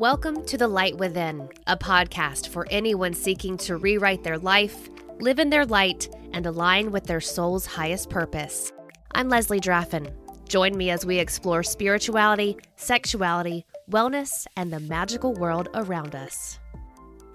Welcome to The Light Within, a podcast for anyone seeking to rewrite their life, live in their light, and align with their soul's highest purpose. I'm Leslie Draffin. Join me as we explore spirituality, sexuality, wellness, and the magical world around us.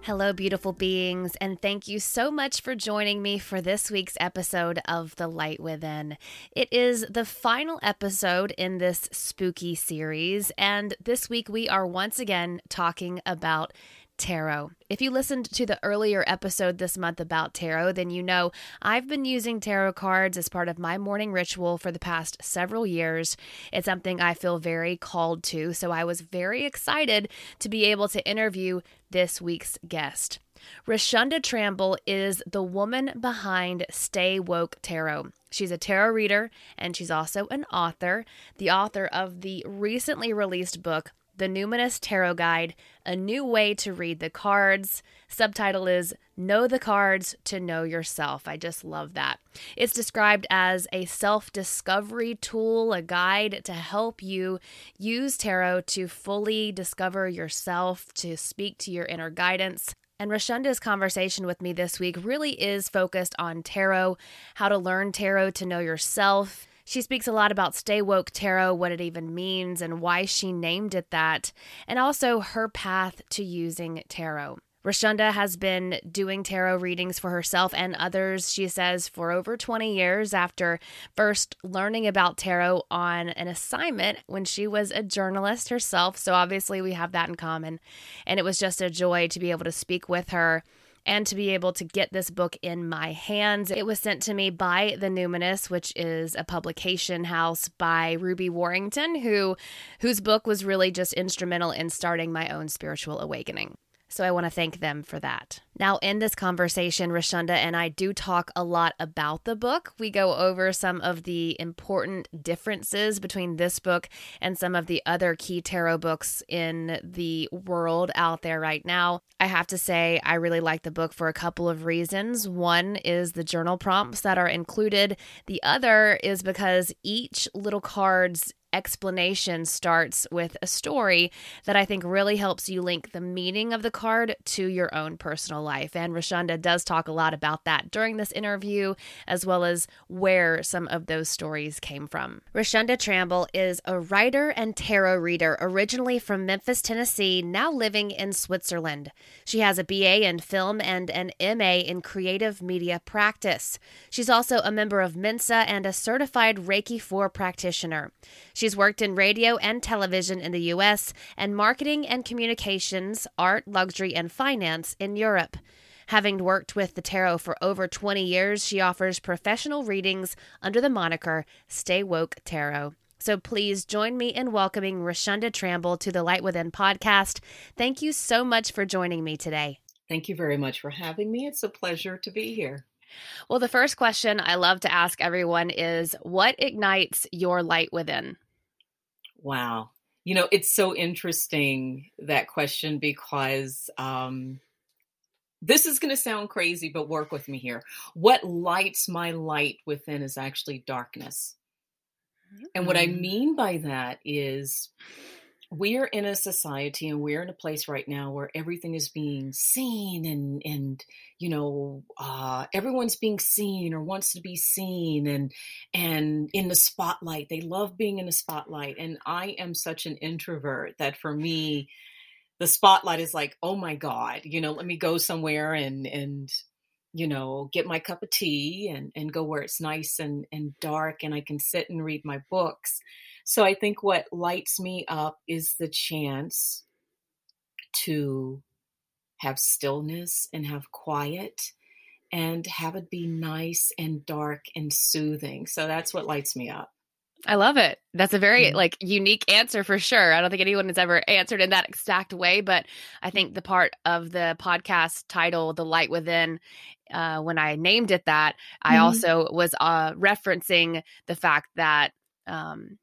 Hello, beautiful beings, and thank you so much for joining me for this week's episode of The Light Within. It is the final episode in this spooky series, and this week we are once again talking about tarot. If you listened to the earlier episode this month about tarot, then you know I've been using tarot cards as part of my morning ritual for the past several years. It's something I feel very called to, so I was very excited to be able to interview this week's guest. Rashunda Tramble is the woman behind Stay Woke Tarot. She's a tarot reader and she's also an author, the author of the recently released book, the Numinous Tarot Guide, A New Way to Read the Cards. Subtitle is Know the Cards to Know Yourself. I just love that. It's described as a self discovery tool, a guide to help you use tarot to fully discover yourself, to speak to your inner guidance. And Rashunda's conversation with me this week really is focused on tarot, how to learn tarot to know yourself she speaks a lot about Stay Woke Tarot, what it even means, and why she named it that, and also her path to using tarot. Rashunda has been doing tarot readings for herself and others, she says, for over 20 years after first learning about tarot on an assignment when she was a journalist herself. So obviously, we have that in common. And it was just a joy to be able to speak with her and to be able to get this book in my hands. It was sent to me by The Numinous, which is a publication house by Ruby Warrington, who whose book was really just instrumental in starting my own spiritual awakening. So I want to thank them for that. Now, in this conversation, Rashunda and I do talk a lot about the book. We go over some of the important differences between this book and some of the other key tarot books in the world out there right now. I have to say, I really like the book for a couple of reasons. One is the journal prompts that are included, the other is because each little card's explanation starts with a story that I think really helps you link the meaning of the card to your own personal life. And Rashunda does talk a lot about that during this interview, as well as where some of those stories came from. Rashunda Tramble is a writer and tarot reader originally from Memphis, Tennessee, now living in Switzerland. She has a BA in film and an MA in creative media practice. She's also a member of Mensa and a certified Reiki 4 practitioner. She She's worked in radio and television in the US and marketing and communications, art, luxury, and finance in Europe. Having worked with the tarot for over 20 years, she offers professional readings under the moniker Stay Woke Tarot. So please join me in welcoming Rashunda Tramble to the Light Within podcast. Thank you so much for joining me today. Thank you very much for having me. It's a pleasure to be here. Well, the first question I love to ask everyone is what ignites your light within? Wow. You know, it's so interesting that question because um, this is going to sound crazy, but work with me here. What lights my light within is actually darkness. And what I mm. mean by that is we're in a society and we're in a place right now where everything is being seen and and you know uh, everyone's being seen or wants to be seen and and in the spotlight. They love being in the spotlight. And i am such an introvert that for me the spotlight is like oh my god you know let me go somewhere and and you know get my cup of tea and and go where it's nice and and dark and i can sit and read my books so I think what lights me up is the chance to have stillness and have quiet and have it be nice and dark and soothing. So that's what lights me up. I love it. That's a very mm-hmm. like unique answer for sure. I don't think anyone has ever answered in that exact way, but I think the part of the podcast title, "The Light Within," uh, when I named it that, I mm-hmm. also was uh, referencing the fact that um,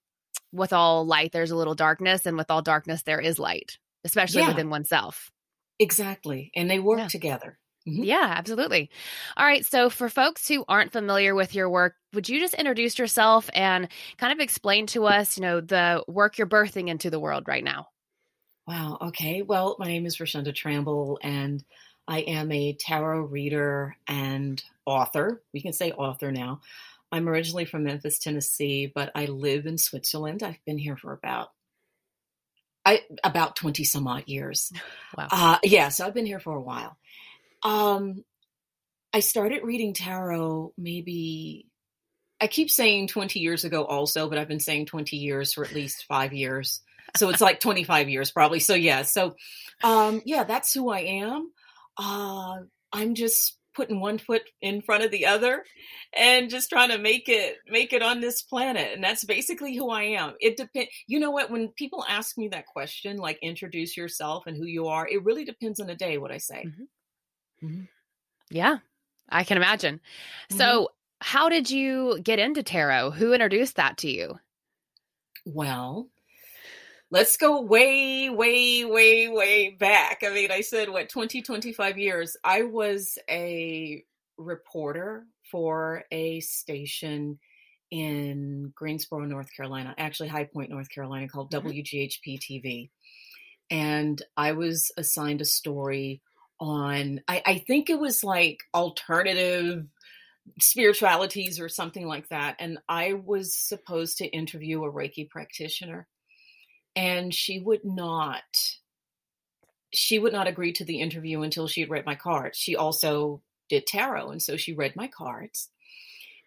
with all light there's a little darkness and with all darkness there is light especially yeah. within oneself exactly and they work yeah. together mm-hmm. yeah absolutely all right so for folks who aren't familiar with your work would you just introduce yourself and kind of explain to us you know the work you're birthing into the world right now Wow. Okay. Well, my name is Rashunda Tramble, and I am a tarot reader and author. We can say author now. I'm originally from Memphis, Tennessee, but I live in Switzerland. I've been here for about I about 20 some odd years. Wow. Uh, yeah, so I've been here for a while. Um, I started reading tarot maybe I keep saying 20 years ago also, but I've been saying 20 years for at least 5 years. So it's like 25 years probably. So yeah, so um yeah, that's who I am. Uh I'm just putting one foot in front of the other and just trying to make it make it on this planet and that's basically who i am it depends you know what when people ask me that question like introduce yourself and who you are it really depends on the day what i say mm-hmm. Mm-hmm. yeah i can imagine mm-hmm. so how did you get into tarot who introduced that to you well let's go way, way, way, way back. I mean, I said, what, 20, 25 years. I was a reporter for a station in Greensboro, North Carolina, actually High Point, North Carolina, called mm-hmm. WGHP TV. And I was assigned a story on, I, I think it was like alternative spiritualities or something like that. And I was supposed to interview a Reiki practitioner and she would not she would not agree to the interview until she had read my cards. She also did tarot, and so she read my cards.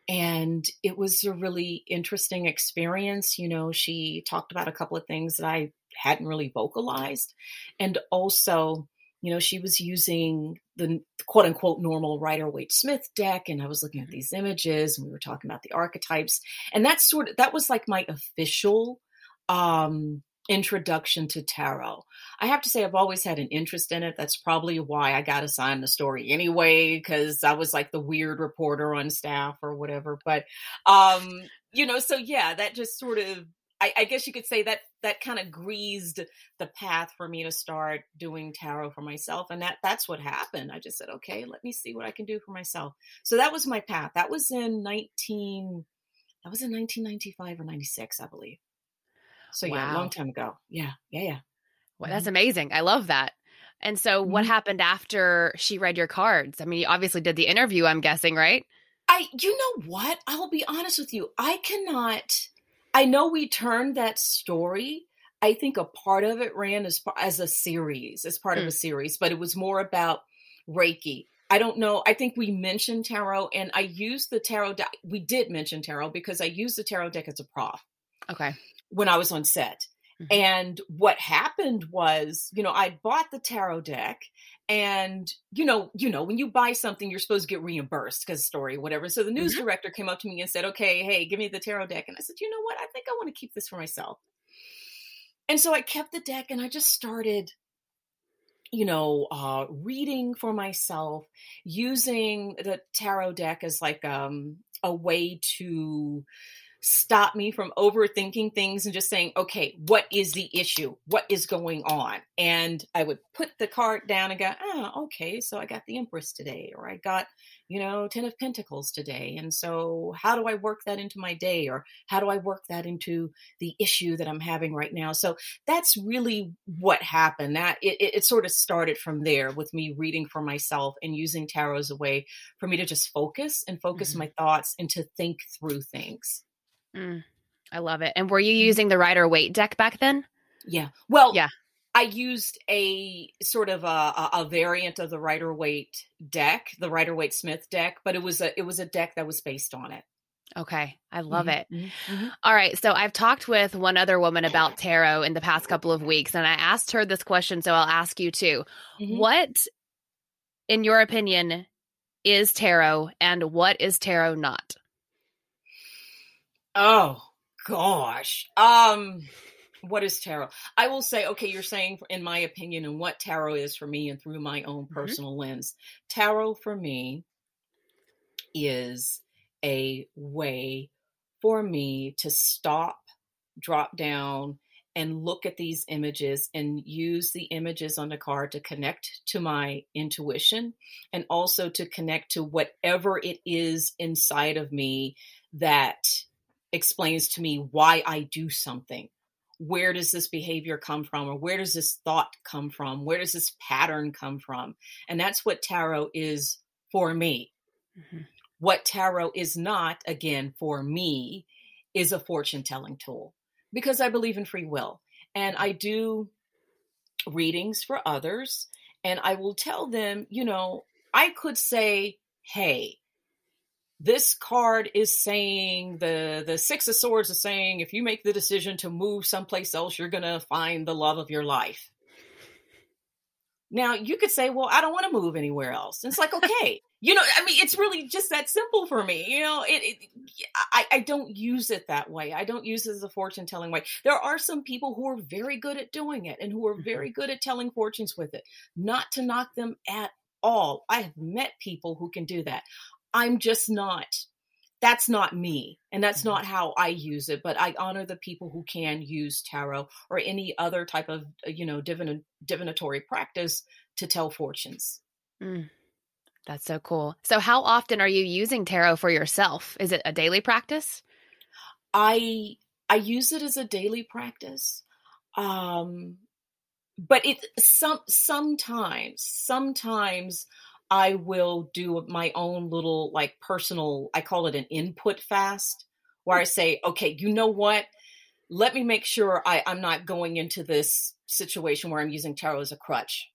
And it was a really interesting experience. You know, she talked about a couple of things that I hadn't really vocalized. And also, you know, she was using the quote unquote normal Rider Waite Smith deck. And I was looking at these images and we were talking about the archetypes. And that's sort of, that was like my official um introduction to tarot. I have to say, I've always had an interest in it. That's probably why I got assigned the story anyway, because I was like the weird reporter on staff or whatever. But, um, you know, so yeah, that just sort of, I, I guess you could say that that kind of greased the path for me to start doing tarot for myself. And that that's what happened. I just said, okay, let me see what I can do for myself. So that was my path. That was in 19, that was in 1995 or 96, I believe. So wow. yeah, a long time ago. Yeah, yeah, yeah. Well, that's mm-hmm. amazing. I love that. And so, mm-hmm. what happened after she read your cards? I mean, you obviously did the interview. I'm guessing, right? I, you know what? I'll be honest with you. I cannot. I know we turned that story. I think a part of it ran as as a series, as part mm. of a series, but it was more about Reiki. I don't know. I think we mentioned tarot, and I used the tarot deck. We did mention tarot because I used the tarot deck as a prof. Okay when I was on set. Mm-hmm. And what happened was, you know, I bought the tarot deck and you know, you know, when you buy something, you're supposed to get reimbursed because story, whatever. So the news mm-hmm. director came up to me and said, Okay, hey, give me the tarot deck. And I said, you know what? I think I want to keep this for myself. And so I kept the deck and I just started you know, uh, reading for myself, using the tarot deck as like um, a way to stop me from overthinking things and just saying, okay, what is the issue? What is going on? And I would put the card down and go, oh, okay, so I got the Empress today, or I got, you know, Ten of Pentacles today. And so how do I work that into my day? Or how do I work that into the issue that I'm having right now? So that's really what happened. That it, it, it sort of started from there with me reading for myself and using tarot as a way for me to just focus and focus mm-hmm. my thoughts and to think through things. Mm, I love it. And were you mm-hmm. using the Rider Waite deck back then? Yeah. Well, yeah. I used a sort of a, a variant of the Rider Waite deck, the Rider Waite Smith deck, but it was a it was a deck that was based on it. Okay, I love mm-hmm. it. Mm-hmm. mm-hmm. All right, so I've talked with one other woman about tarot in the past couple of weeks, and I asked her this question, so I'll ask you too. Mm-hmm. What, in your opinion, is tarot, and what is tarot not? Oh gosh. Um what is tarot? I will say, okay, you're saying in my opinion and what tarot is for me and through my own mm-hmm. personal mm-hmm. lens. Tarot for me is a way for me to stop, drop down, and look at these images and use the images on the card to connect to my intuition and also to connect to whatever it is inside of me that explains to me why I do something. Where does this behavior come from or where does this thought come from? Where does this pattern come from? And that's what tarot is for me. Mm-hmm. what tarot is not again for me is a fortune telling tool because i believe in free will and i do readings for others and i will tell them you know i could say hey this card is saying the the six of swords is saying if you make the decision to move someplace else you're going to find the love of your life. Now you could say well i don't want to move anywhere else. And it's like okay. You know i mean it's really just that simple for me you know? It, it I, I don't use it that way. I don't use it as a fortune telling way. There are some people who are very good at doing it and who are mm-hmm. very good at telling fortunes with it. Not to knock them at all. I have met people who can do that I'm just not that's not me and that's mm-hmm. not how i use it but i honor the people who can use tarot or any other type of uh, you know divin- divinatory practice to tell fortunes. Mm, that's so cool. So how often are you using tarot for yourself? Is it a daily practice? I i use it as a daily practice um but it some sometimes sometimes I will do my own little like personal, I call it an input fast, where I say, okay, you know what? Let me make sure I, I'm not going into this situation where I'm using tarot as a crutch.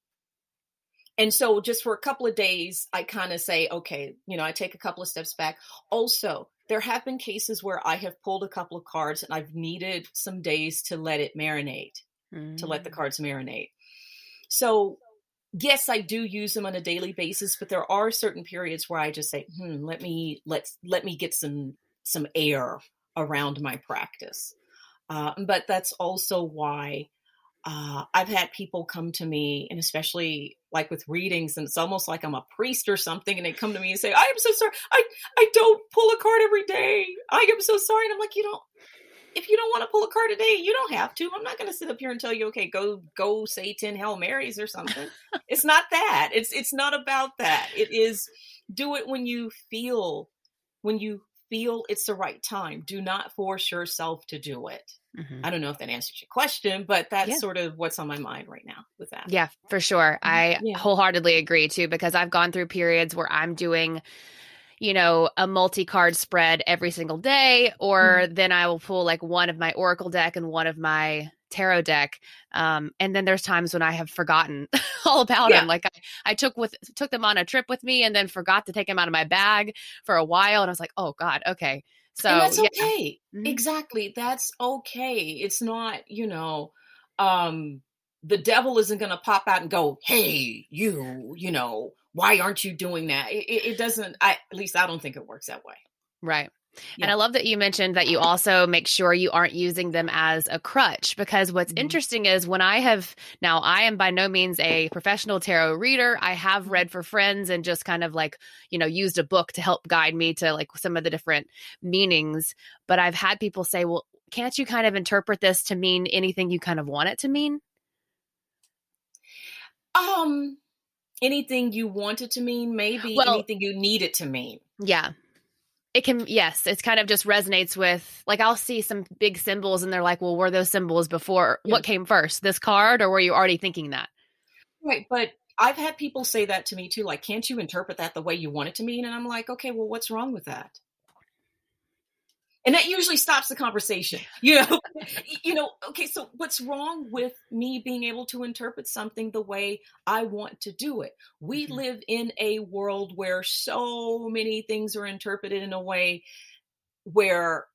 And so just for a couple of days, I kind of say, okay, you know, I take a couple of steps back. Also, there have been cases where I have pulled a couple of cards and I've needed some days to let it marinate, mm. to let the mm. cards marinate. So yes, I do use them on a daily basis, but there are certain periods where I just say, hmm, let me let's let me get some some air around my practice. Uh, but that's also why uh, I've had people come to me, and especially like with readings, and it's almost like I'm a priest or something, and they come to me and say, "I am so sorry. I I don't pull a card every day. I am so sorry." And I'm like, "You don't if you don't want to pull a card today, you don't have to. I'm not going to sit up here and tell you, okay, go go say ten Hail Marys or something. it's not that. It's it's not about that. It is do it when you feel when you feel it's the right time. Do not force yourself to do it. Mm-hmm. I don't know if that answers your question, but that's yeah. sort of what's on my mind right now with that. Yeah, for sure. I yeah. wholeheartedly agree too because I've gone through periods where I'm doing you know, a multi card spread every single day, or mm-hmm. then I will pull like one of my Oracle deck and one of my tarot deck. Um, and then there's times when I have forgotten all about yeah. them. Like I, I took with took them on a trip with me and then forgot to take them out of my bag for a while. And I was like, oh God, okay. So and that's yeah. okay. Mm-hmm. Exactly. That's okay. It's not, you know, um, the devil isn't going to pop out and go, "Hey, you, you know, why aren't you doing that?" It, it, doesn't. I at least I don't think it works that way. Right. Yeah. And I love that you mentioned that you also make sure you aren't using them as a crutch because what's mm-hmm. interesting is when I have now, I am by no means a professional tarot reader. I have mm-hmm. read for friends and just kind of like, you know, used a book to help guide me to like some of the different meanings. But I've had people say, well, can't you kind of interpret this to mean anything you kind of want it to mean? Um, anything you want it to mean, maybe well, anything you need it to mean. Yeah. It can, yes, it's kind of just resonates with, like, I'll see some big symbols and they're like, well, were those symbols before? Yeah. What came first, this card, or were you already thinking that? Right. But I've had people say that to me too, like, can't you interpret that the way you want it to mean? And I'm like, okay, well, what's wrong with that? And that usually stops the conversation you know? You know okay so what's wrong with me being able to interpret something the way i want to do it? We mm-hmm. live in a world where so many things are interpreted in a way where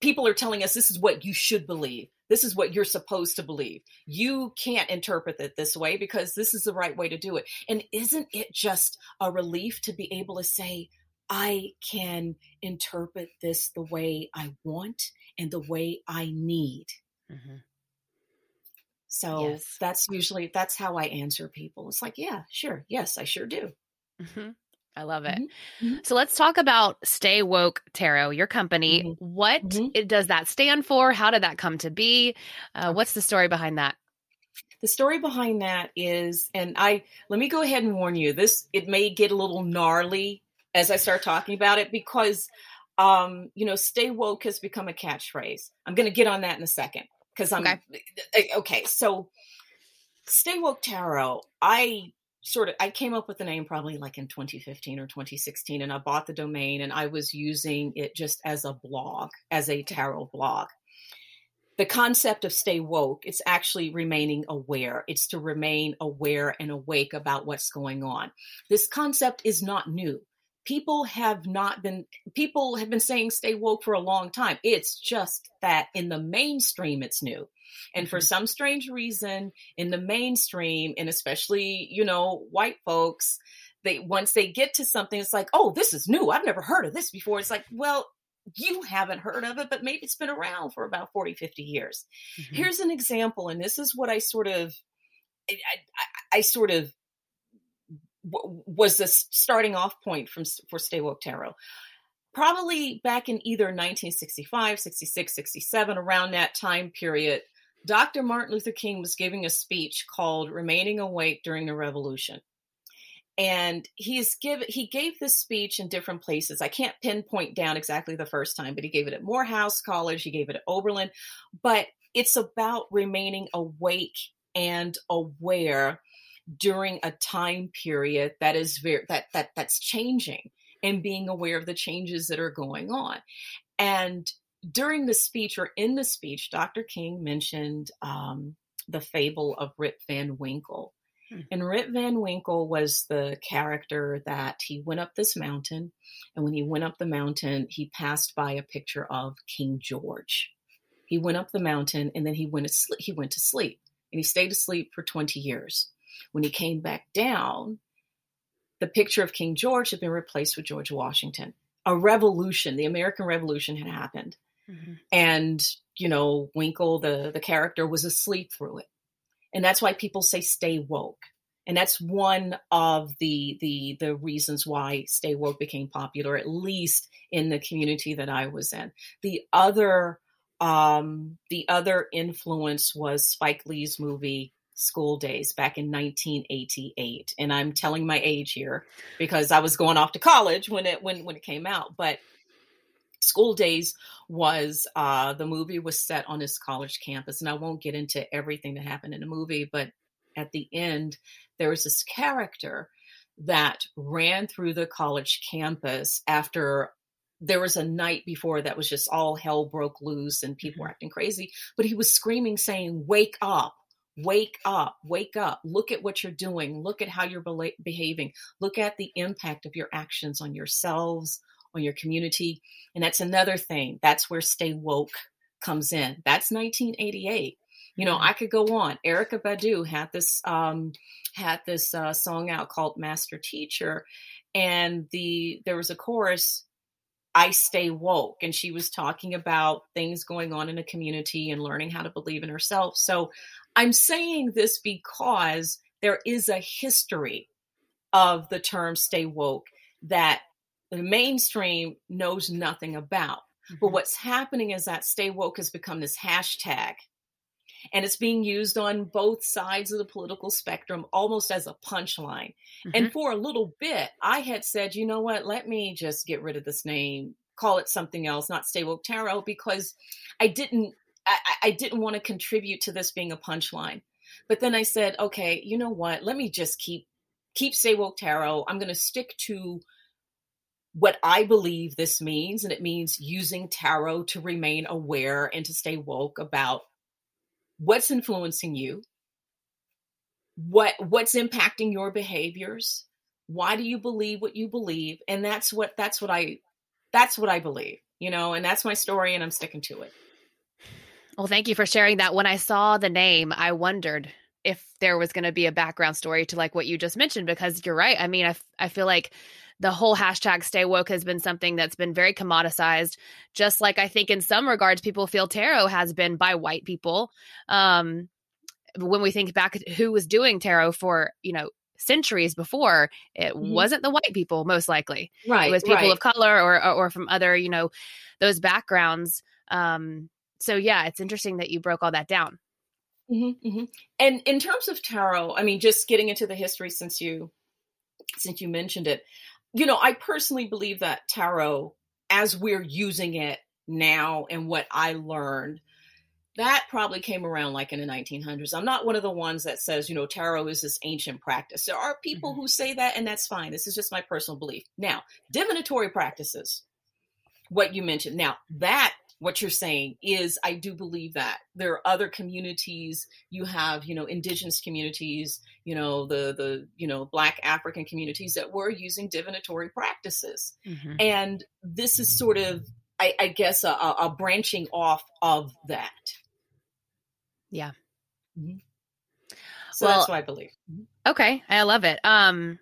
people are telling us this is what you should believe. This is what you're supposed to believe. You can't interpret it this way because this is the right way to do it. And isn't it just a relief to be able to say I can interpret this the way I want and the way I need. Mm-hmm. So yes. that's usually that's how I answer people. It's like, yeah, sure, yes, I sure do. Mm-hmm. I love it. Mm-hmm. mm-hmm. So let's talk about Stay Woke Tarot, your company. Mm-hmm. What mm-hmm. does that stand for? How did that come to be? Uh, what's the story behind that? The story behind that is, and I let me go ahead and warn you, this it may get a little gnarly as I start talking about it because um, you know, stay woke has become a catchphrase. I'm going to get on that in a second. because I'm okay. Eh, okay. So, Stay Woke Tarot, I sort of I came up with the name probably like in 2015 or 2016, and I bought the domain and I was using it just as a blog, as a tarot blog. The concept of stay woke, it's actually remaining aware. It's to remain aware and awake about what's going on. This concept is not new people have not been people have been saying stay woke for a long time. It's just that in the mainstream it's new. And for mm-hmm. some strange reason in the mainstream and especially you know white folks they once they get to something it's like oh this is new. I've never heard of this before. It's like well you haven't heard of it but maybe it's been around for about 40 50 years. Mm-hmm. here's an example and this is what i sort of I, I, I sort of was the starting off point from for Stay Woke Tarot. Probably back in either 1965, 66, 67, around that time period, Dr. Martin Luther King was giving a speech called Remaining Awake During the Revolution. And he's give he gave this speech in different places. I can't pinpoint down exactly the first time, but he gave it at Morehouse College, he gave it at Oberlin. But it's about remaining awake and aware during a time period that is very that that that's changing and being aware of the changes that are going on. And during the speech or in the speech dr king mentioned um, the fable of rip van winkle. Hmm. and rip van winkle was the character that he went up this mountain and when he went up the mountain he passed by a picture of king george. He went up the mountain and then he went to sleep he went to sleep and he stayed asleep for 20 years when he came back down, the picture of King George had been replaced with George Washington. A revolution, the American Revolution had happened. Mm-hmm. And, you know, Winkle, the, the character, was asleep through it. And that's why people say stay woke. And that's one of the the the reasons why Stay Woke became popular, at least in the community that I was in. The other um, the other influence was Spike Lee's movie School Daze back in 1988 and i'm telling my age here because i was going off to college when it when when it came out but School Daze was uh the movie was set on this college campus and i won't get into everything that happened in the movie but at the end there was this character that ran through the college campus after there was a night before that was just all hell broke loose and people were mm-hmm. acting crazy but he was screaming saying wake up Wake up, wake up. Look at what you're doing. Look at how you're behaving. Look at the impact of your actions on yourselves, on your community. And that's another thing. That's where Stay Woke comes in. That's 1988. You know, mm-hmm. I could go on. Erykah Badu had this um, had this uh, song out called Master Teacher, and the there was a chorus I stay woke. And she was talking about things going on in a community and learning how to believe in herself. So I'm saying this because there is a history of the term stay woke that the mainstream knows nothing about. Mm-hmm. But what's happening is that stay woke has become this hashtag and it's being used on both sides of the political spectrum almost as a punchline. Mm-hmm. And for a little bit, I had said, you know what, let me just get rid of this name, call it something else, not Stay Woke Tarot, because I didn't I, I didn't want to contribute to this being a punchline. But then I said, okay, you know what? Let me just keep keep Stay Woke Tarot. I'm going to stick to what I believe this means, and it means using tarot to remain aware and to stay woke about what's influencing you, what what's impacting your behaviors, why do you believe what you believe, and that's what that's what I that's what I believe, you know, and that's my story, and I'm sticking to it. Well, thank you for sharing that. When I saw the name, I wondered if there was going to be a background story to like what you just mentioned because you're right. I mean, I, I feel like the whole hashtag stay woke has been something that's been very commoditized just like i think in some regards people feel tarot has been by white people um when we think back who was doing tarot for you know centuries before it mm-hmm. wasn't the white people most likely right it was people right. of color or, or or from other you know those backgrounds um so yeah, it's interesting that you broke all that down. Mm-hmm, mm-hmm. And in terms of tarot, I mean, just getting into the history since you since you mentioned it, you know, I personally believe that tarot, as we're using it now, and what I learned, that probably came around like in the 1900s. I'm not one of the ones that says, you know, tarot is this ancient practice. There are people mm-hmm. who say that, and that's fine. This is just my personal belief. Now, divinatory practices, what you mentioned. Now, that what you're saying is I do believe that there are other communities you have you know indigenous communities you know the the you know black African communities that were using divinatory practices mm-hmm. and this is sort of I, I guess a, a, branching off of that yeah. Mm-hmm. So well, that's what I believe. Mm-hmm. Okay, I love it. Um,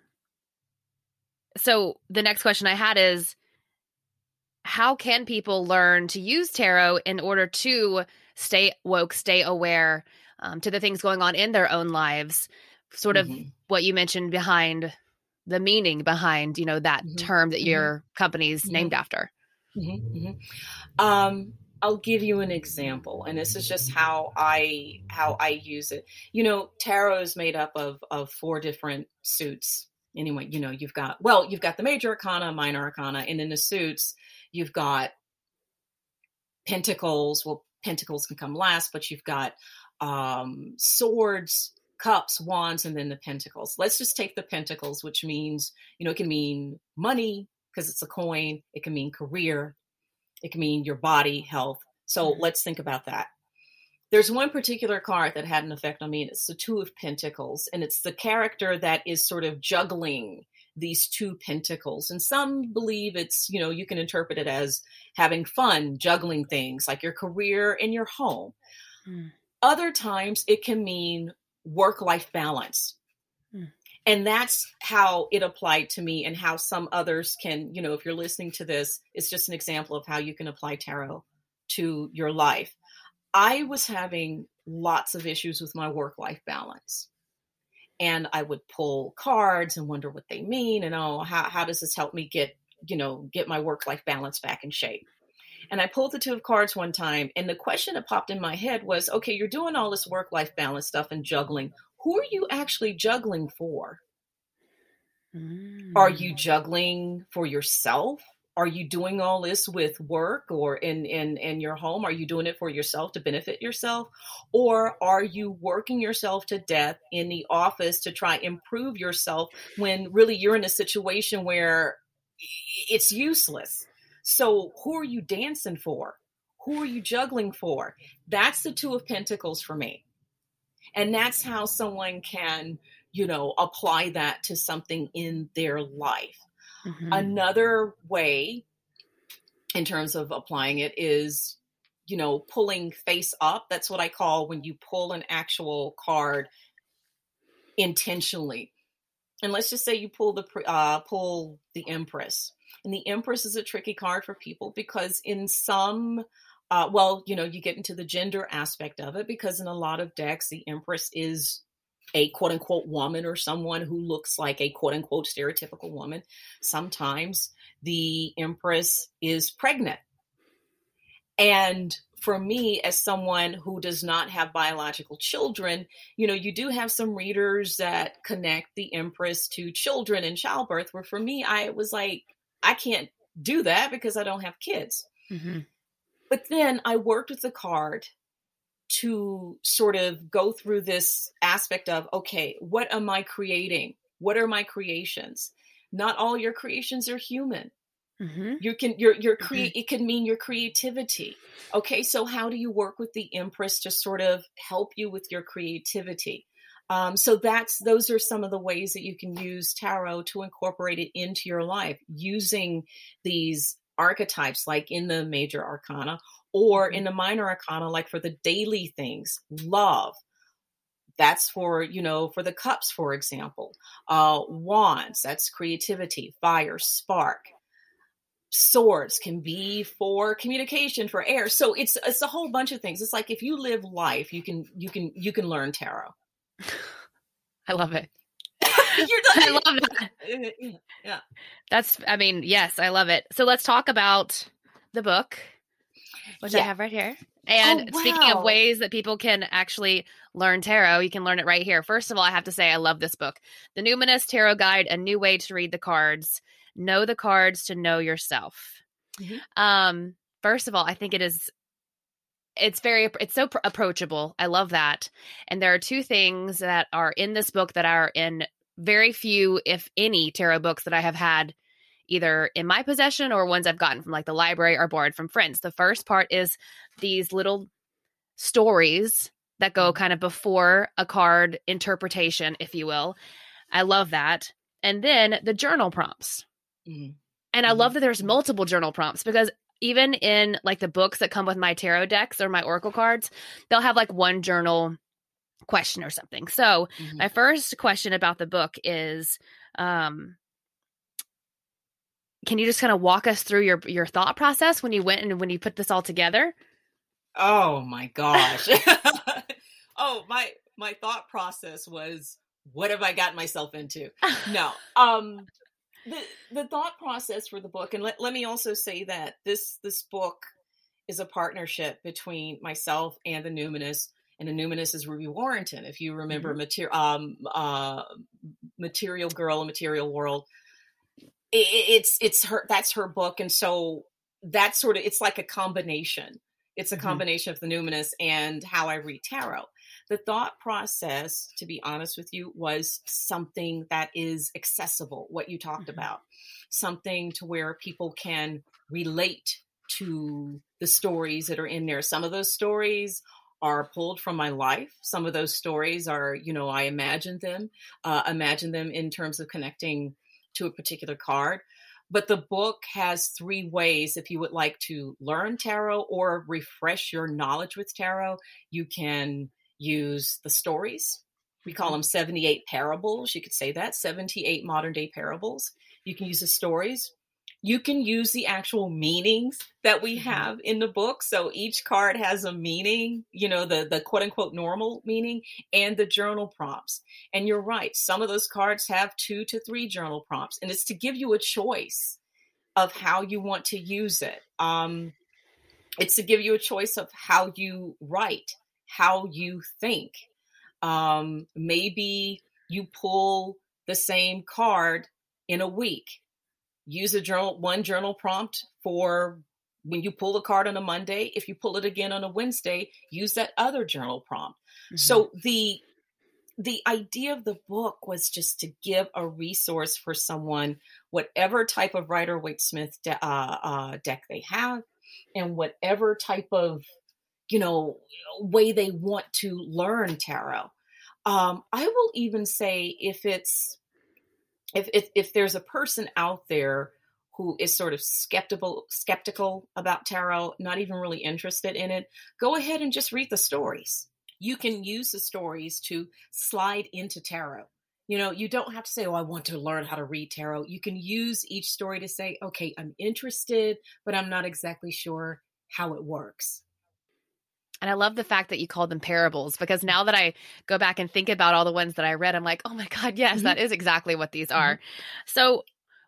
so the next question I had is, how can people learn to use tarot in order to stay woke, stay aware um, to the things going on in their own lives? Sort of mm-hmm. what you mentioned behind the meaning behind you know that mm-hmm. term that your mm-hmm. company's mm-hmm. named after. Um, I'll give you an example, and this is just how I how I use it. You know, tarot is made up of of four different suits. Anyway, you know, you've got well, you've got the major arcana, minor arcana, and in the suits, you've got pentacles. Well, pentacles can come last, but you've got um, swords, cups, wands, and then the pentacles. Let's just take the pentacles, which means you know it can mean money because it's a coin. It can mean career. It can mean your body, health. So mm-hmm. let's think about that. There's one particular card that had an effect on me, and it's the Two of Pentacles. And it's the character that is sort of juggling these two pentacles. And some believe it's, you know, you can interpret it as having fun, juggling things like your career and your home. Mm. Other times it can mean work life balance and that's how it applied to me and how some others can you know if you're listening to this it's just an example of how you can apply tarot to your life i was having lots of issues with my work life balance and i would pull cards and wonder what they mean and oh how, how does this help me get you know get my work life balance back in shape and I pulled the two of cards one time, and the question that popped in my head was okay, you're doing all this work life balance stuff and juggling who are you actually juggling for? Mm. Are you mm. juggling for yourself? Are you doing all this with work or in, in in your home? Are you doing it for yourself to benefit yourself? Or are you working yourself to death in the office to try improve yourself when really you're in a situation where it's useless? So who are you dancing for? Who are you juggling for? That's the two of pentacles for me. And that's how someone can, you know, apply that to something in their life. Mm-hmm. Another way, in terms of applying it, is, you know, pulling face up. That's what I call when you pull an actual card intentionally. And let's just say you pull the uh, pull the Empress, and the Empress is a tricky card for people because in some uh, well, you know, you get into the gender aspect of it because in a lot of decks, the Empress is a quote unquote woman or someone who looks like a quote unquote stereotypical woman. Sometimes the Empress is pregnant. And for me, as someone who does not have biological children, you know, you do have some readers that connect the Empress to children and childbirth, where for me, I was like, I can't do that because I don't have kids. Mm-hmm. But then I worked with the card to sort of go through this aspect of okay, what am I creating? What are my creations? Not all your creations are human. Mm-hmm. You can your your create mm-hmm. it can mean your creativity. Okay, so how do you work with the Empress to sort of help you with your creativity? Um, so that's those are some of the ways that you can use tarot to incorporate it into your life using these archetypes like in the major arcana or in mm-hmm. the minor arcana like for the daily things love. That's for you know for the cups for example. Uh wands that's creativity fire spark. Swords can be for communication for air. So it's it's a whole bunch of things. It's like if you live life you can you can you can learn tarot. I love it. I love it. Yeah. That's, I mean, yes, I love it. So let's talk about the book, which yeah. I have right here. And oh, wow. speaking of ways that people can actually learn tarot, you can learn it right here. First of all, I have to say, I love this book The Numinous Tarot Guide, a new way to read the cards. Know the cards to know yourself. Mm-hmm. Um, first of all, I think it is it's very it's so pr- approachable. I love that. And there are two things that are in this book that are in very few if any tarot books that I have had either in my possession or ones I've gotten from like the library or borrowed from friends. The first part is these little stories that go mm-hmm. kind of before a card interpretation, if you will. I love that. And then the journal prompts. Mm-hmm. And I mm-hmm. love that there's multiple journal prompts because even in like the books that come with my tarot decks or my oracle cards, they'll have like one journal question or something. So, mm-hmm. my first question about the book is um can you just kind of walk us through your your thought process when you went and when you put this all together? Oh my gosh. oh, my my thought process was what have I gotten myself into? no. Um the the thought process for the book and let, let me also say that this this book is a partnership between myself and the numinous and the numinous is ruby warrington if you remember mm-hmm. material um uh material girl and material world it's it's her that's her book and so that's sort of it's like a combination it's a mm-hmm. combination of the numinous and how i read tarot the thought process, to be honest with you, was something that is accessible, what you talked mm-hmm. about, something to where people can relate to the stories that are in there. Some of those stories are pulled from my life. Some of those stories are, you know, I imagine them, uh, imagine them in terms of connecting to a particular card. But the book has three ways if you would like to learn tarot or refresh your knowledge with tarot. You can use the stories. We call mm-hmm. them 78 parables. You could say that 78 modern day parables. You can use the stories. You can use the actual meanings that we mm-hmm. have in the book. So each card has a meaning, you know, the, the quote unquote normal meaning and the journal prompts. And you're right. Some of those cards have two to three journal prompts, and it's to give you a choice of how you want to use it. Um, it's to give you a choice of how you write how you think. Um, maybe you pull the same card in a week. Use a journal, one journal prompt for when you pull the card on a Monday. If you pull it again on a Wednesday, use that other journal prompt. Mm-hmm. So the the idea of the book was just to give a resource for someone, whatever type of Rider Waite Smith de- uh, uh, deck they have, and whatever type of you know way they want to learn tarot um, i will even say if it's if, if if there's a person out there who is sort of skeptical skeptical about tarot not even really interested in it go ahead and just read the stories. You can use the stories to slide into tarot. You know you don't have to say oh i want to learn how to read tarot. You can use each story to say okay i'm interested but i'm not exactly sure how it works and I love the fact that you called them parables because now that I go back and think about all the ones that I read, I'm like, oh my God, yes, mm-hmm. that is exactly what these are. Mm-hmm. So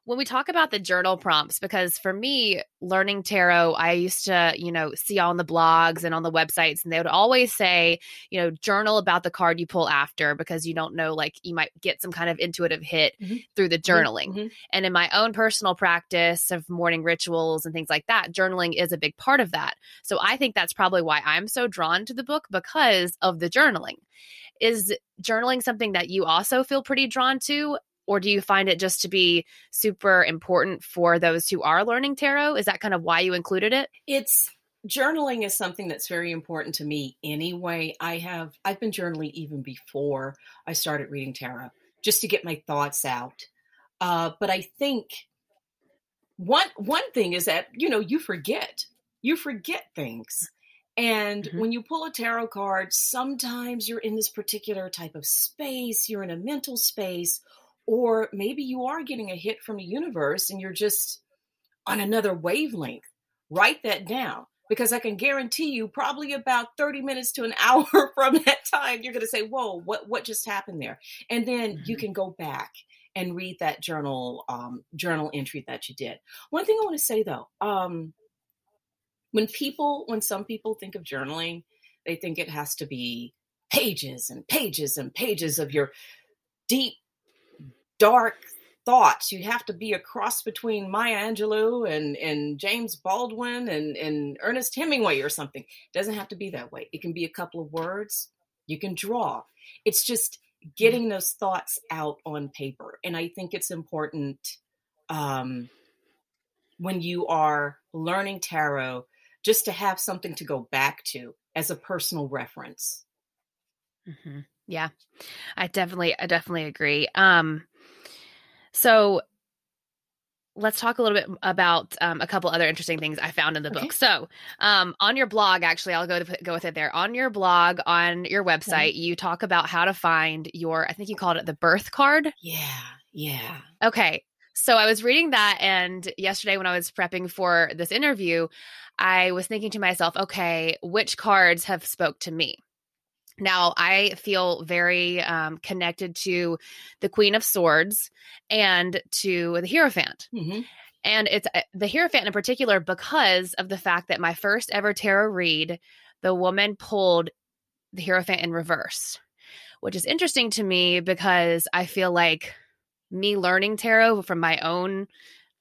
when we talk about the journal prompts, because for me, learning tarot, I used to, you know, see on the blogs and on the websites, and they would always say, you know, journal about the card you pull after because you don't know, like, you might get some kind of intuitive hit mm-hmm. through the mm-hmm. journaling. Mm-hmm. And in my own personal practice of morning rituals and things like that, journaling is a big part of that. So I think that's probably why I'm so drawn to the book because of the journaling. Is journaling something that you also feel pretty drawn to? Or do you find it just to be super important for those who are learning tarot? Is that kind of why you included it? It's journaling is something that's very important to me anyway. I have I've been journaling even before I started reading tarot just to get my thoughts out. Uh, but I think one one thing is that you know you forget you forget things and mm-hmm. when you pull a tarot card sometimes you're in this particular type of space you're in a mental space or maybe you are getting a hit from the universe and you're just on another wavelength. Write that down because I can guarantee you, probably about 30 minutes to an hour from that time, you're going to say, Whoa, what, what just happened there? And then mm-hmm. you can go back and read that journal um, journal entry that you did. One thing I want to say though, um, when people, when some people think of journaling, they think it has to be pages and pages and pages of your deep dark thoughts. You have to be a cross between Maya Angelou and, and James Baldwin and, and Ernest Hemingway or something. It doesn't have to be that way. It can be a couple of words. You can draw. It's just getting those thoughts out on paper. And I think it's important um, when you are learning tarot just to have something to go back to as a personal reference. Mm-hmm. Yeah, I definitely, I definitely agree. Um, so let's talk a little bit about um, a couple other interesting things I found in the okay. book. So, um, on your blog, actually, I'll go to go with it there. On your blog, on your website, okay. you talk about how to find your. I think you called it the birth card. Yeah, yeah. Okay, so I was reading that, and yesterday when I was prepping for this interview, I was thinking to myself, okay, which cards have spoke to me? Now, I feel very um, connected to the Queen of Swords and to the Hierophant. Mm-hmm. And it's uh, the Hierophant in particular because of the fact that my first ever tarot read, the woman pulled the Hierophant in reverse, which is interesting to me because I feel like me learning tarot from my own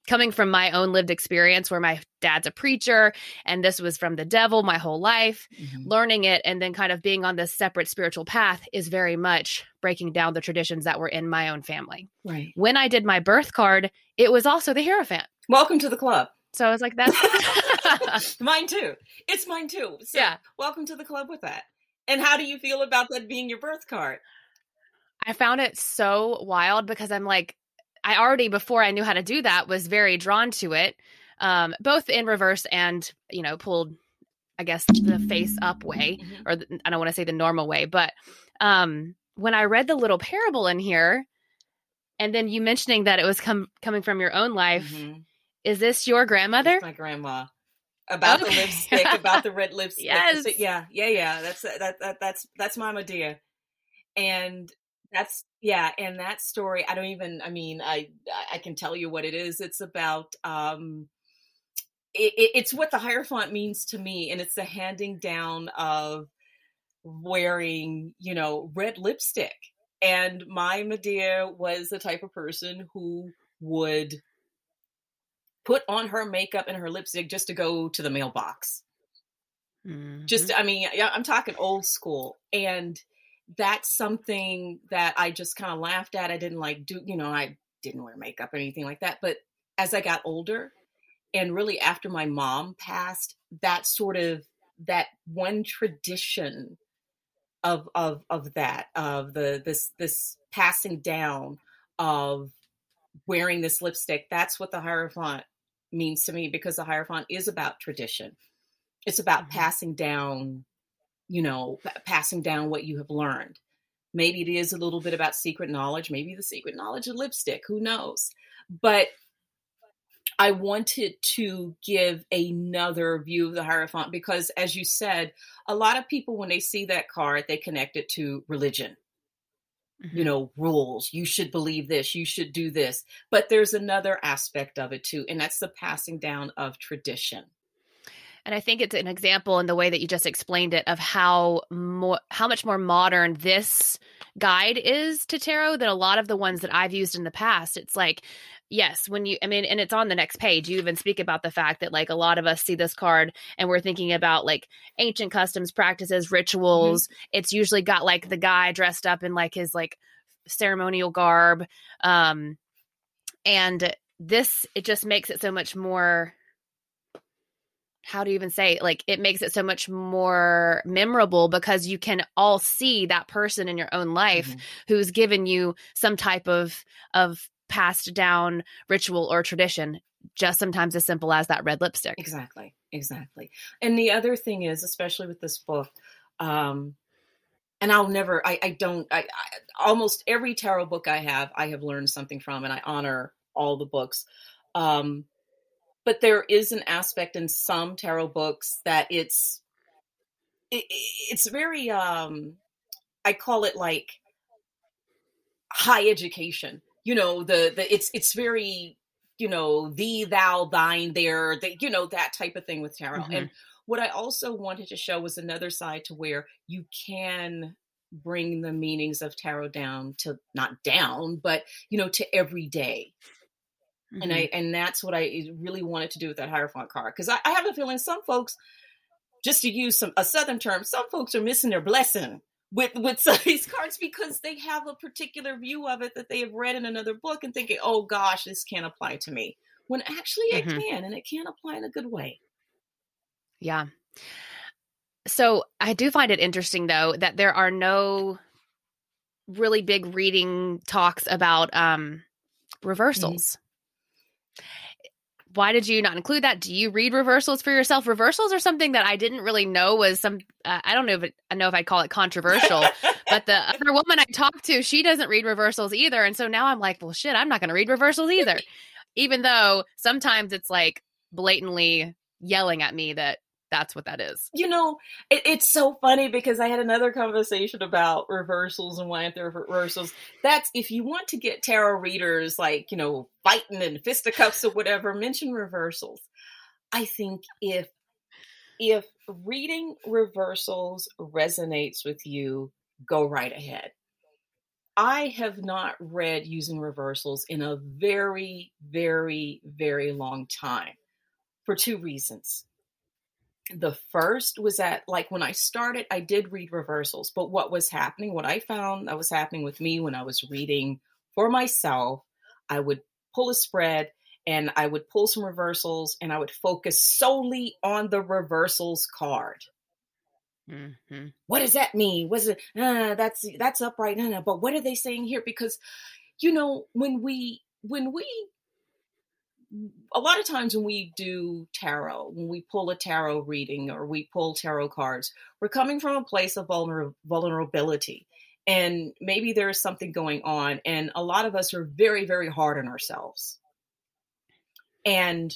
coming from my own lived experience where my dad's a preacher and this was from the devil my whole life mm-hmm. learning it and then kind of being on this separate spiritual path is very much breaking down the traditions that were in my own family. Right. When i did my birth card it was also the hierophant. Welcome to the club. So i was like that's mine too. It's mine too. So yeah. welcome to the club with that. And how do you feel about that being your birth card? I found it so wild because I'm like, I already before I knew how to do that was very drawn to it, um, both in reverse and you know pulled, I guess the face up way, mm-hmm. or the, I don't want to say the normal way, but um, when I read the little parable in here, and then you mentioning that it was com- coming from your own life, mm-hmm. is this your grandmother? It's my grandma. About okay. the lipstick, about the red lipstick. yes. Yeah, yeah, yeah. That's that, that that's that's Mama Dia. And that's yeah, and that story, I don't even. I mean, I I can tell you what it is. It's about. um it, it's what the hierophant means to me, and it's the handing down of wearing, you know, red lipstick. And my Medea was the type of person who would put on her makeup and her lipstick just to go to the mailbox. Mm-hmm. Just, I mean, I'm talking old school. And that's something that I just kind of laughed at. I didn't like do, you know, I didn't wear makeup or anything like that. But as I got older and really after my mom passed, that sort of that one tradition of of of that of the this this passing down of wearing this lipstick that's what the hierophant means to me because the hierophant is about tradition it's about mm-hmm. passing down you know, p- passing down what you have learned. Maybe it is a little bit about secret knowledge, maybe the secret knowledge of lipstick, who knows? But I wanted to give another view of the Hierophant because, as you said, a lot of people, when they see that card, they connect it to religion. Mm-hmm. You know, rules. You should believe this. You should do this. But there's another aspect of it too, and that's the passing down of tradition. And I think it's an example in the way that you just explained it of how more how much more modern this guide is to tarot than a lot of the ones that I've used in the past. It's like yes, when you I mean and it's on the next page. You even speak about the fact that like a lot of us see this card and we're thinking about like ancient customs, practices, rituals. Mm-hmm. It's usually got like the guy dressed up in like his like ceremonial garb um and this it just makes it so much more how to even say like it makes it so much more memorable because you can all see that person in your own life mm-hmm. who's given you some type of of passed down ritual or tradition just sometimes as simple as that red lipstick exactly exactly and the other thing is especially with this book um and I'll never, I, I don't, I, I, almost every tarot book I have, I have learned something from, and I honor all the books. Um, but there is an aspect in some tarot books that it's it, it's very um i call it like high education you know the the it's it's very you know thee thou thine there the, you know that type of thing with tarot mm-hmm. and what i also wanted to show was another side to where you can bring the meanings of tarot down to not down, but you know, to every day. Mm-hmm. And I mm-hmm. and that's what I really wanted to do with that Hierophant card. Because I, I have a feeling some folks, just to use some a southern term, some folks are missing their blessing with with some of these cards because they have a particular view of it that they have read in another book and thinking, oh gosh, this can't apply to me. When actually it mm-hmm. can, and it can apply in a good way. Yeah. So I do find it interesting though that there are no really big reading talks about um mm-hmm. reversals. Why did you not include that? Do you read reversals for yourself? Reversals are something that I didn't really know was some. Uh, I don't know if it, I know if I'd call it controversial, but the other woman I talked to, she doesn't read reversals either, and so now I'm like, well, shit, I'm not going to read reversals either, even though sometimes it's like blatantly yelling at me that that's what that is. You know, it, it's so funny because I had another conversation about reversals and why there are reversals. That's if you want to get tarot readers like, you know, fighting and fisticuffs or whatever, mention reversals. I think if if reading reversals resonates with you, go right ahead. I have not read using reversals in a very, very, very long time for two reasons the first was that like when I started, I did read reversals, but what was happening, what I found that was happening with me when I was reading for myself, I would pull a spread and I would pull some reversals and I would focus solely on the reversals card. Mm-hmm. What does that mean? Was it uh, that's that's upright? No, no, but what are they saying here? Because you know when we when we a lot of times when we do tarot, when we pull a tarot reading or we pull tarot cards, we're coming from a place of vulner- vulnerability. And maybe there's something going on. And a lot of us are very, very hard on ourselves. And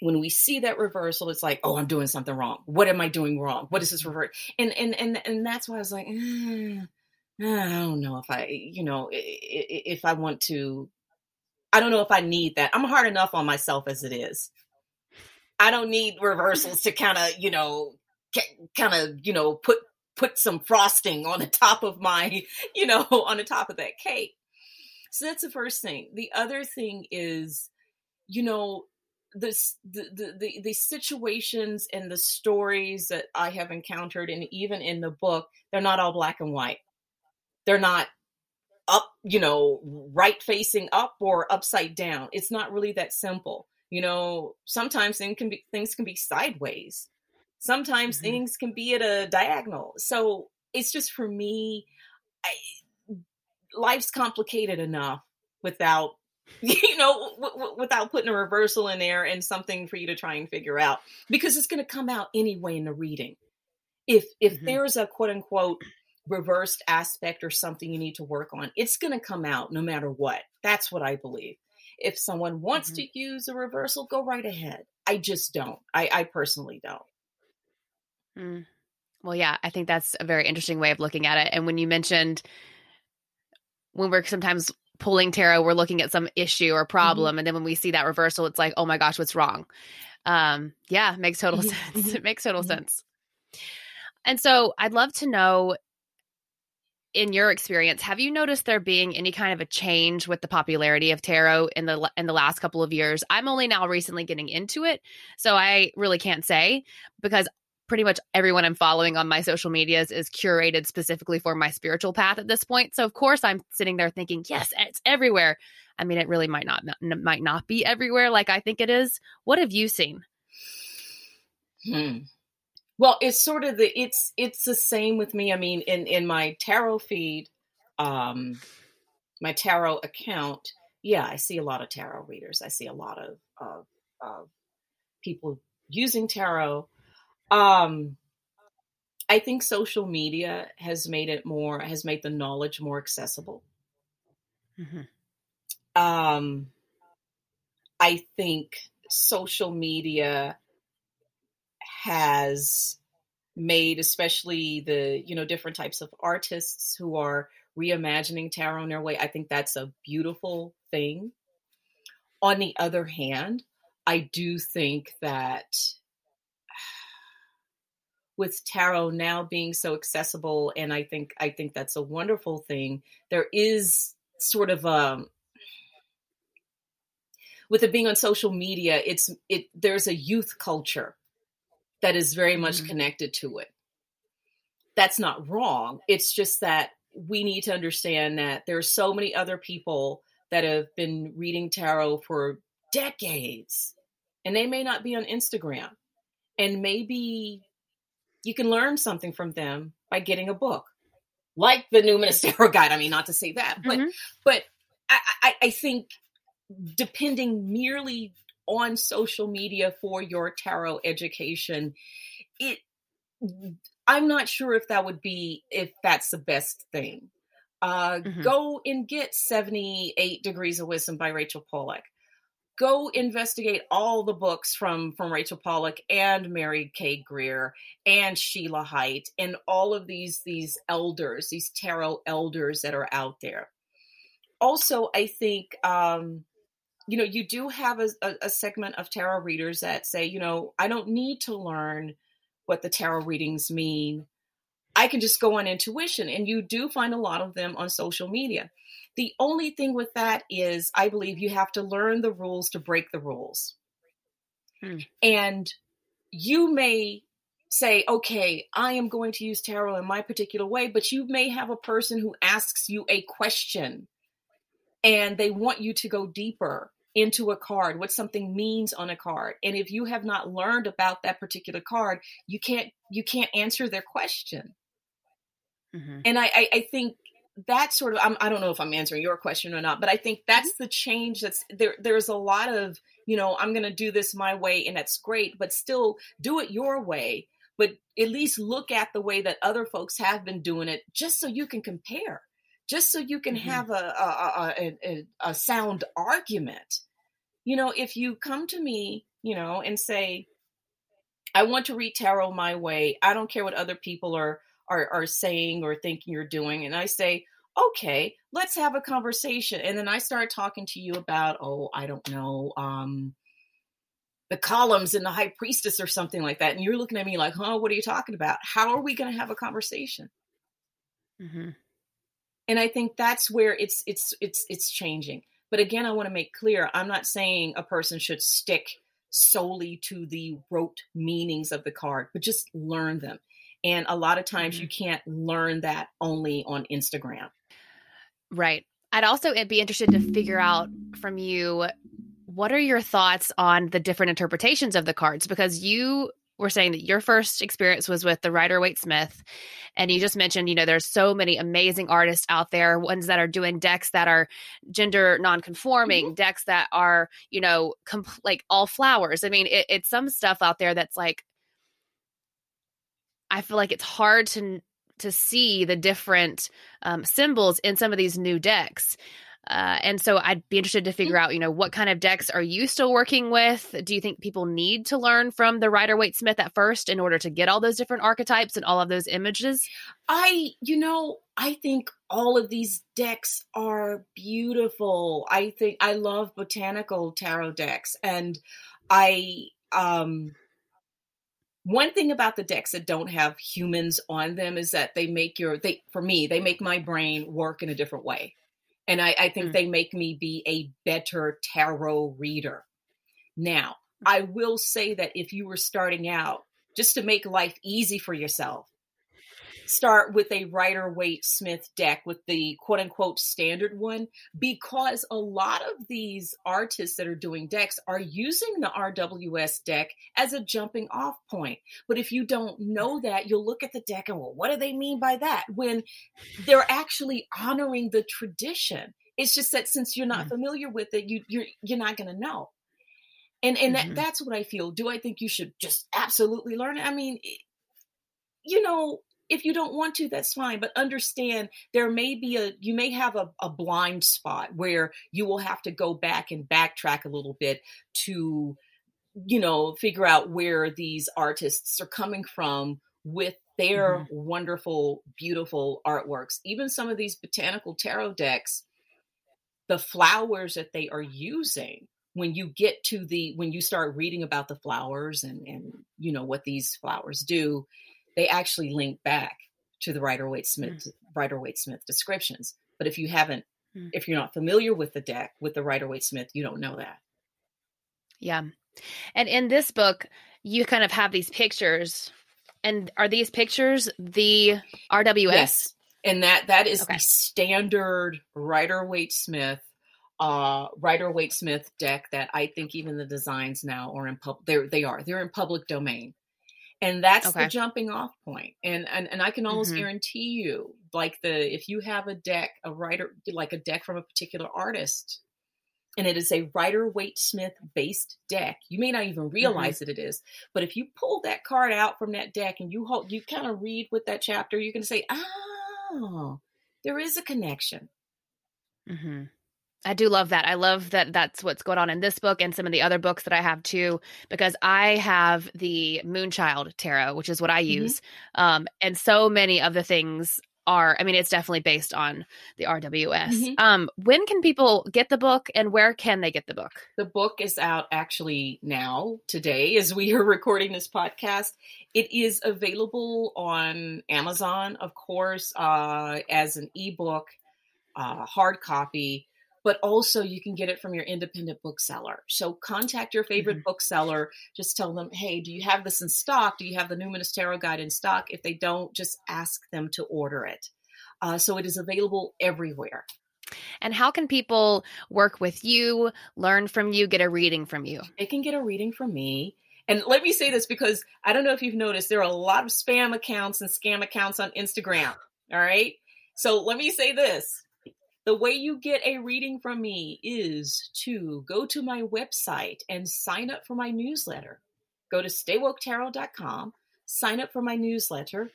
when we see that reversal, it's like, oh, I'm doing something wrong. What am I doing wrong? What is this revert? And and and and that's why I was like, eh, I don't know if I, you know, if I want to I don't know if I need that. I'm hard enough on myself as it is. I don't need reversals to kind of, you know, kind of, you know, put put some frosting on the top of my, you know, on the top of that cake. So that's the first thing. The other thing is, you know, this the, the the the situations and the stories that I have encountered and even in the book, they're not all black and white. They're not up, you know, right facing up or upside down. It's not really that simple. You know, sometimes things can be things can be sideways. Sometimes mm-hmm. things can be at a diagonal. So it's just for me, I, life's complicated enough without you know w- w- without putting a reversal in there and something for you to try and figure out because it's going to come out anyway in the reading if if mm-hmm. there's a quote unquote reversed aspect or something you need to work on, it's going to come out no matter what. That's what I believe. If someone wants mm-hmm. to use a reversal, go right ahead. I just don't. I, I personally don't. Mm. Well, yeah, I think that's a very interesting way of looking at it. And when you mentioned when we're sometimes pulling tarot, we're looking at some issue or mm-hmm. problem, mm-hmm. and then when we see that reversal, it's like, oh my gosh, what's wrong? Um, yeah, makes total mm-hmm. sense. it makes total mm-hmm. sense. And so I'd love to know in your experience, have you noticed there being any kind of a change with the popularity of tarot in the in the last couple of years? I'm only now recently getting into it, so I really can't say because pretty much everyone I'm following on my social medias is curated specifically for my spiritual path at this point. So of course I'm sitting there thinking, yes, it's everywhere. I mean, it really might not might not be everywhere like I think it is. What have you seen? Hmm. Well, it's sort of the it's it's the same with me. I mean, in in my tarot feed, um, my tarot account, yeah, I see a lot of tarot readers. I see a lot of of, of people using tarot. Um, I think social media has made it more has made the knowledge more accessible. Mm-hmm. Um, I think social media has made especially the you know different types of artists who are reimagining tarot in their way i think that's a beautiful thing. On the other hand i do think that with tarot now being so accessible and i think i think that's a wonderful thing there is sort of a um, with it being on social media it's it there's a youth culture that is very much mm-hmm. connected to it that's not wrong it's just that we need to understand that there's so many other people that have been reading tarot for decades and they may not be on Instagram and maybe you can learn something from them by getting a book like the Numinous Tarot Guide. I mean, not to say that, but mm-hmm. but I, I, I think depending merely on social media for your tarot education, it I'm not sure if that would be if that's the best thing. Uh, mm-hmm. Go and get 78 Degrees of Wisdom by Rachel Pollack. Go investigate all the books from from Rachel Pollack and Mary K. Greer and Sheila Haidt and all of these these elders, these tarot elders that are out there. Also, I think um, you know you do have a, a, a segment of tarot readers that say, you know, I don't need to learn what the tarot readings mean. I can just go on intuition. And you do find a lot of them on social media. The only thing with that is, I believe you have to learn the rules to break the rules. Hmm. And you may say, okay, I am going to use tarot in my particular way, but you may have a person who asks you a question and they want you to go deeper into a card, what something means on a card. And if you have not learned about that particular card, you can't you can't answer their question. Mm-hmm. And I, I, I think that sort of I'm, I do not know if I'm answering your question or not, but I think that's mm-hmm. the change that's there. There's a lot of you know I'm going to do this my way, and that's great, but still do it your way. But at least look at the way that other folks have been doing it, just so you can compare just so you can mm-hmm. have a a, a, a, a sound argument. You know, if you come to me, you know, and say, I want to read tarot my way. I don't care what other people are are are saying or thinking you're doing. And I say, okay, let's have a conversation. And then I start talking to you about, oh, I don't know, um, the columns in the high priestess or something like that. And you're looking at me like, huh, what are you talking about? How are we going to have a conversation? Mm-hmm and i think that's where it's it's it's it's changing but again i want to make clear i'm not saying a person should stick solely to the rote meanings of the card but just learn them. And a lot of times mm-hmm. you can't learn that only on instagram. Right. I'd also be interested to figure out from you what are your thoughts on the different interpretations of the cards? Because you were saying that your first experience was with the Rider Waite Smith. And you just mentioned, you know, there's so many amazing artists out there, ones that are doing decks that are gender non-conforming, mm-hmm. decks that are, you know, comp- like all flowers. I mean, it, it's some stuff out there that's like, I feel like it's hard to to see the different um, symbols in some of these new decks. Uh, and so I'd be interested to figure out, you know, what kind of decks are you still working with? Do you think people need to learn from the Rider Waite Smith at first in order to get all those different archetypes and all of those images? I, you know, I think all of these decks are beautiful. I think I love botanical tarot decks and I um one thing about the decks that don't have humans on them is that they make your they for me they make my brain work in a different way and I, I think mm. they make me be a better tarot reader. Now, mm. I will say that if you were starting out, just to make life easy for yourself, start with a Rider Waite Smith deck with the quote unquote standard one because a lot of these artists that are doing decks are using the RWS deck as a jumping off point. But if you don't know that, you'll look at the deck and well, what do they mean by that? When they're actually honoring the tradition. It's just that since you're not mm-hmm. familiar with it, you, you're you're not going to know. And and mm-hmm. that, that's what I feel. Do I think you should just absolutely learn it? I mean, you know, if you don't want to that's fine but understand there may be a you may have a, a blind spot where you will have to go back and backtrack a little bit to you know figure out where these artists are coming from with their mm-hmm. wonderful beautiful artworks even some of these botanical tarot decks the flowers that they are using when you get to the when you start reading about the flowers and and you know what these flowers do they actually link back to the Rider Waite Smith mm. Rider Waite Smith descriptions. But if you haven't, mm. if you're not familiar with the deck with the Rider Waite Smith, you don't know that. Yeah, and in this book, you kind of have these pictures, and are these pictures the RWS? Yes, and that that is okay. the standard Rider Waite Smith uh Rider Waite Smith deck that I think even the designs now are in public they they are they're in public domain and that's okay. the jumping off point and and, and i can almost mm-hmm. guarantee you like the if you have a deck a writer like a deck from a particular artist and it is a Rider Waite Smith based deck you may not even mm-hmm. realize mm-hmm. that it is but if you pull that card out from that deck and you hold you kind of read with that chapter you're going to say oh there is a connection mm-hmm. I do love that. I love that that's what's going on in this book and some of the other books that I have too, because I have the Moonchild Tarot, which is what I mm-hmm. use. Mm-hmm. Um, and so many of the things are, I mean, it's definitely based on the RWS. Mm-hmm. Um, when can people get the book and where can they get the book? The book is out actually now, today, as we are recording this podcast. It is available on Amazon, of course, uh, as an ebook, uh, hard copy but also you can get it from your independent bookseller. So contact your favorite mm-hmm. bookseller. Just tell them, hey, do you have this in stock? Do you have the Numinous Tarot Guide in stock? If they don't, just ask them to order it. Uh, so it is available everywhere. And how can people work with you, learn from you, get a reading from you? They can get a reading from me. And let me say this because I don't know if you've noticed, there are a lot of spam accounts and scam accounts on Instagram. All right. So let me say this the way you get a reading from me is to go to my website and sign up for my newsletter. Go to staywoketarot.com, sign up for my newsletter,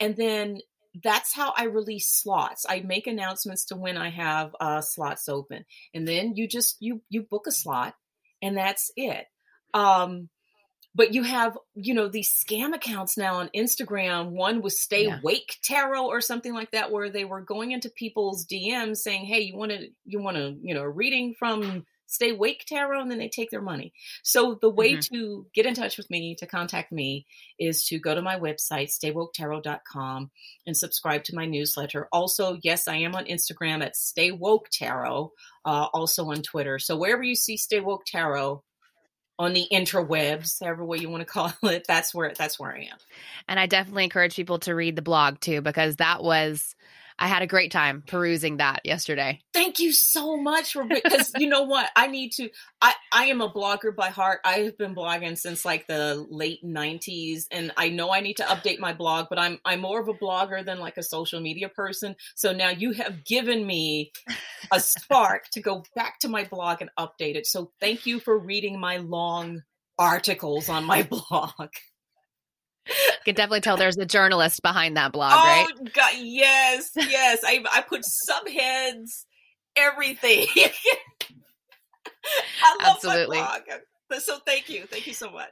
and then that's how I release slots. I make announcements to when I have uh, slots open, and then you just you you book a slot, and that's it. Um, but you have you know these scam accounts now on instagram. One was stay yeah. wake tarot or something like that where they were going into people's dms saying hey you want to you want to you know a reading from stay wake tarot? And then they take their money. So the way mm-hmm. to get in touch with me to contact me is to go to my website staywoketarot.com and subscribe to my newsletter. Also yes i am on instagram at stay woke tarot uh, also on twitter. So wherever you see stay woke tarot on the interwebs, however way you want to call it, that's where that's where I am. And I definitely encourage people to read the blog too, because that was I had a great time perusing that yesterday. Thank you so much for because you know what I need to. I I am a blogger by heart. I have been blogging since like the late '90s, and I know I need to update my blog. But I'm I'm more of a blogger than like a social media person. So now you have given me a spark to go back to my blog and update it. So thank you for reading my long articles on my blog. I can definitely tell there's a journalist behind that blog, oh, right? God, yes, yes. I I put subheads, everything. I love Absolutely. my blog. So thank you, thank you so much.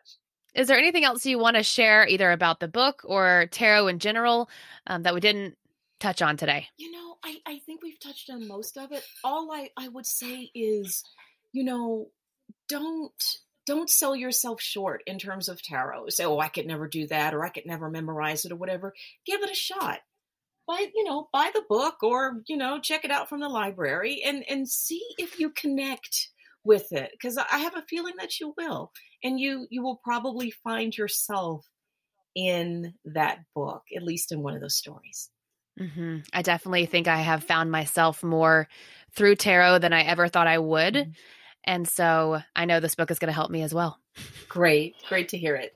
Is there anything else you want to share, either about the book or tarot in general, um, that we didn't touch on today? You know, I I think we've touched on most of it. All I I would say is, you know, don't don't sell yourself short in terms of tarot. Say, oh, I could never do that, or I could never memorize it, or whatever. Give it a shot. Buy, you know, buy the book, or you know, check it out from the library, and and see if you connect with it. Because I have a feeling that you will, and you you will probably find yourself in that book, at least in one of those stories. Mm-hmm. I definitely think I have found myself more through tarot than I ever thought I would. Mm-hmm. And so I know this book is going to help me as well. Great. Great to hear it.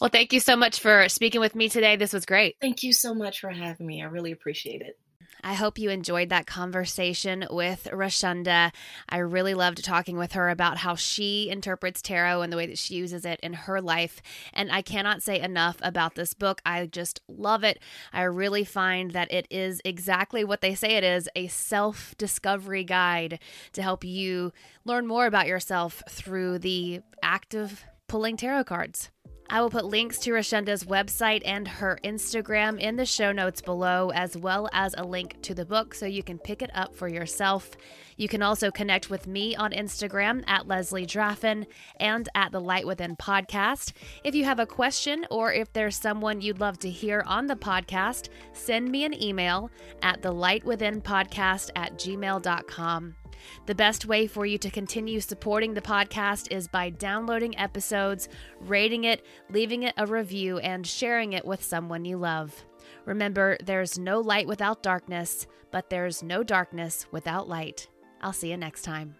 Well, thank you so much for speaking with me today. This was great. Thank you so much for having me. I really appreciate it. I hope you enjoyed that conversation with Rashunda. I really loved talking with her about how she interprets tarot and the way that she uses it in her life. And I cannot say enough about this book. I just love it. I really find that it is exactly what they say it is a self discovery guide to help you learn more about yourself through the act of pulling tarot cards. I will put links to Rashunda's website and her Instagram in the show notes below, as well as a link to the book so you can pick it up for yourself. You can also connect with me on Instagram at Leslie Draffin and at the Light Within podcast. If you have a question or if there's someone you'd love to hear on the podcast, send me an email at the Light Within podcast at gmail.com. The best way for you to continue supporting the podcast is by downloading episodes, rating it, leaving it a review, and sharing it with someone you love. Remember, there's no light without darkness, but there's no darkness without light. I'll see you next time.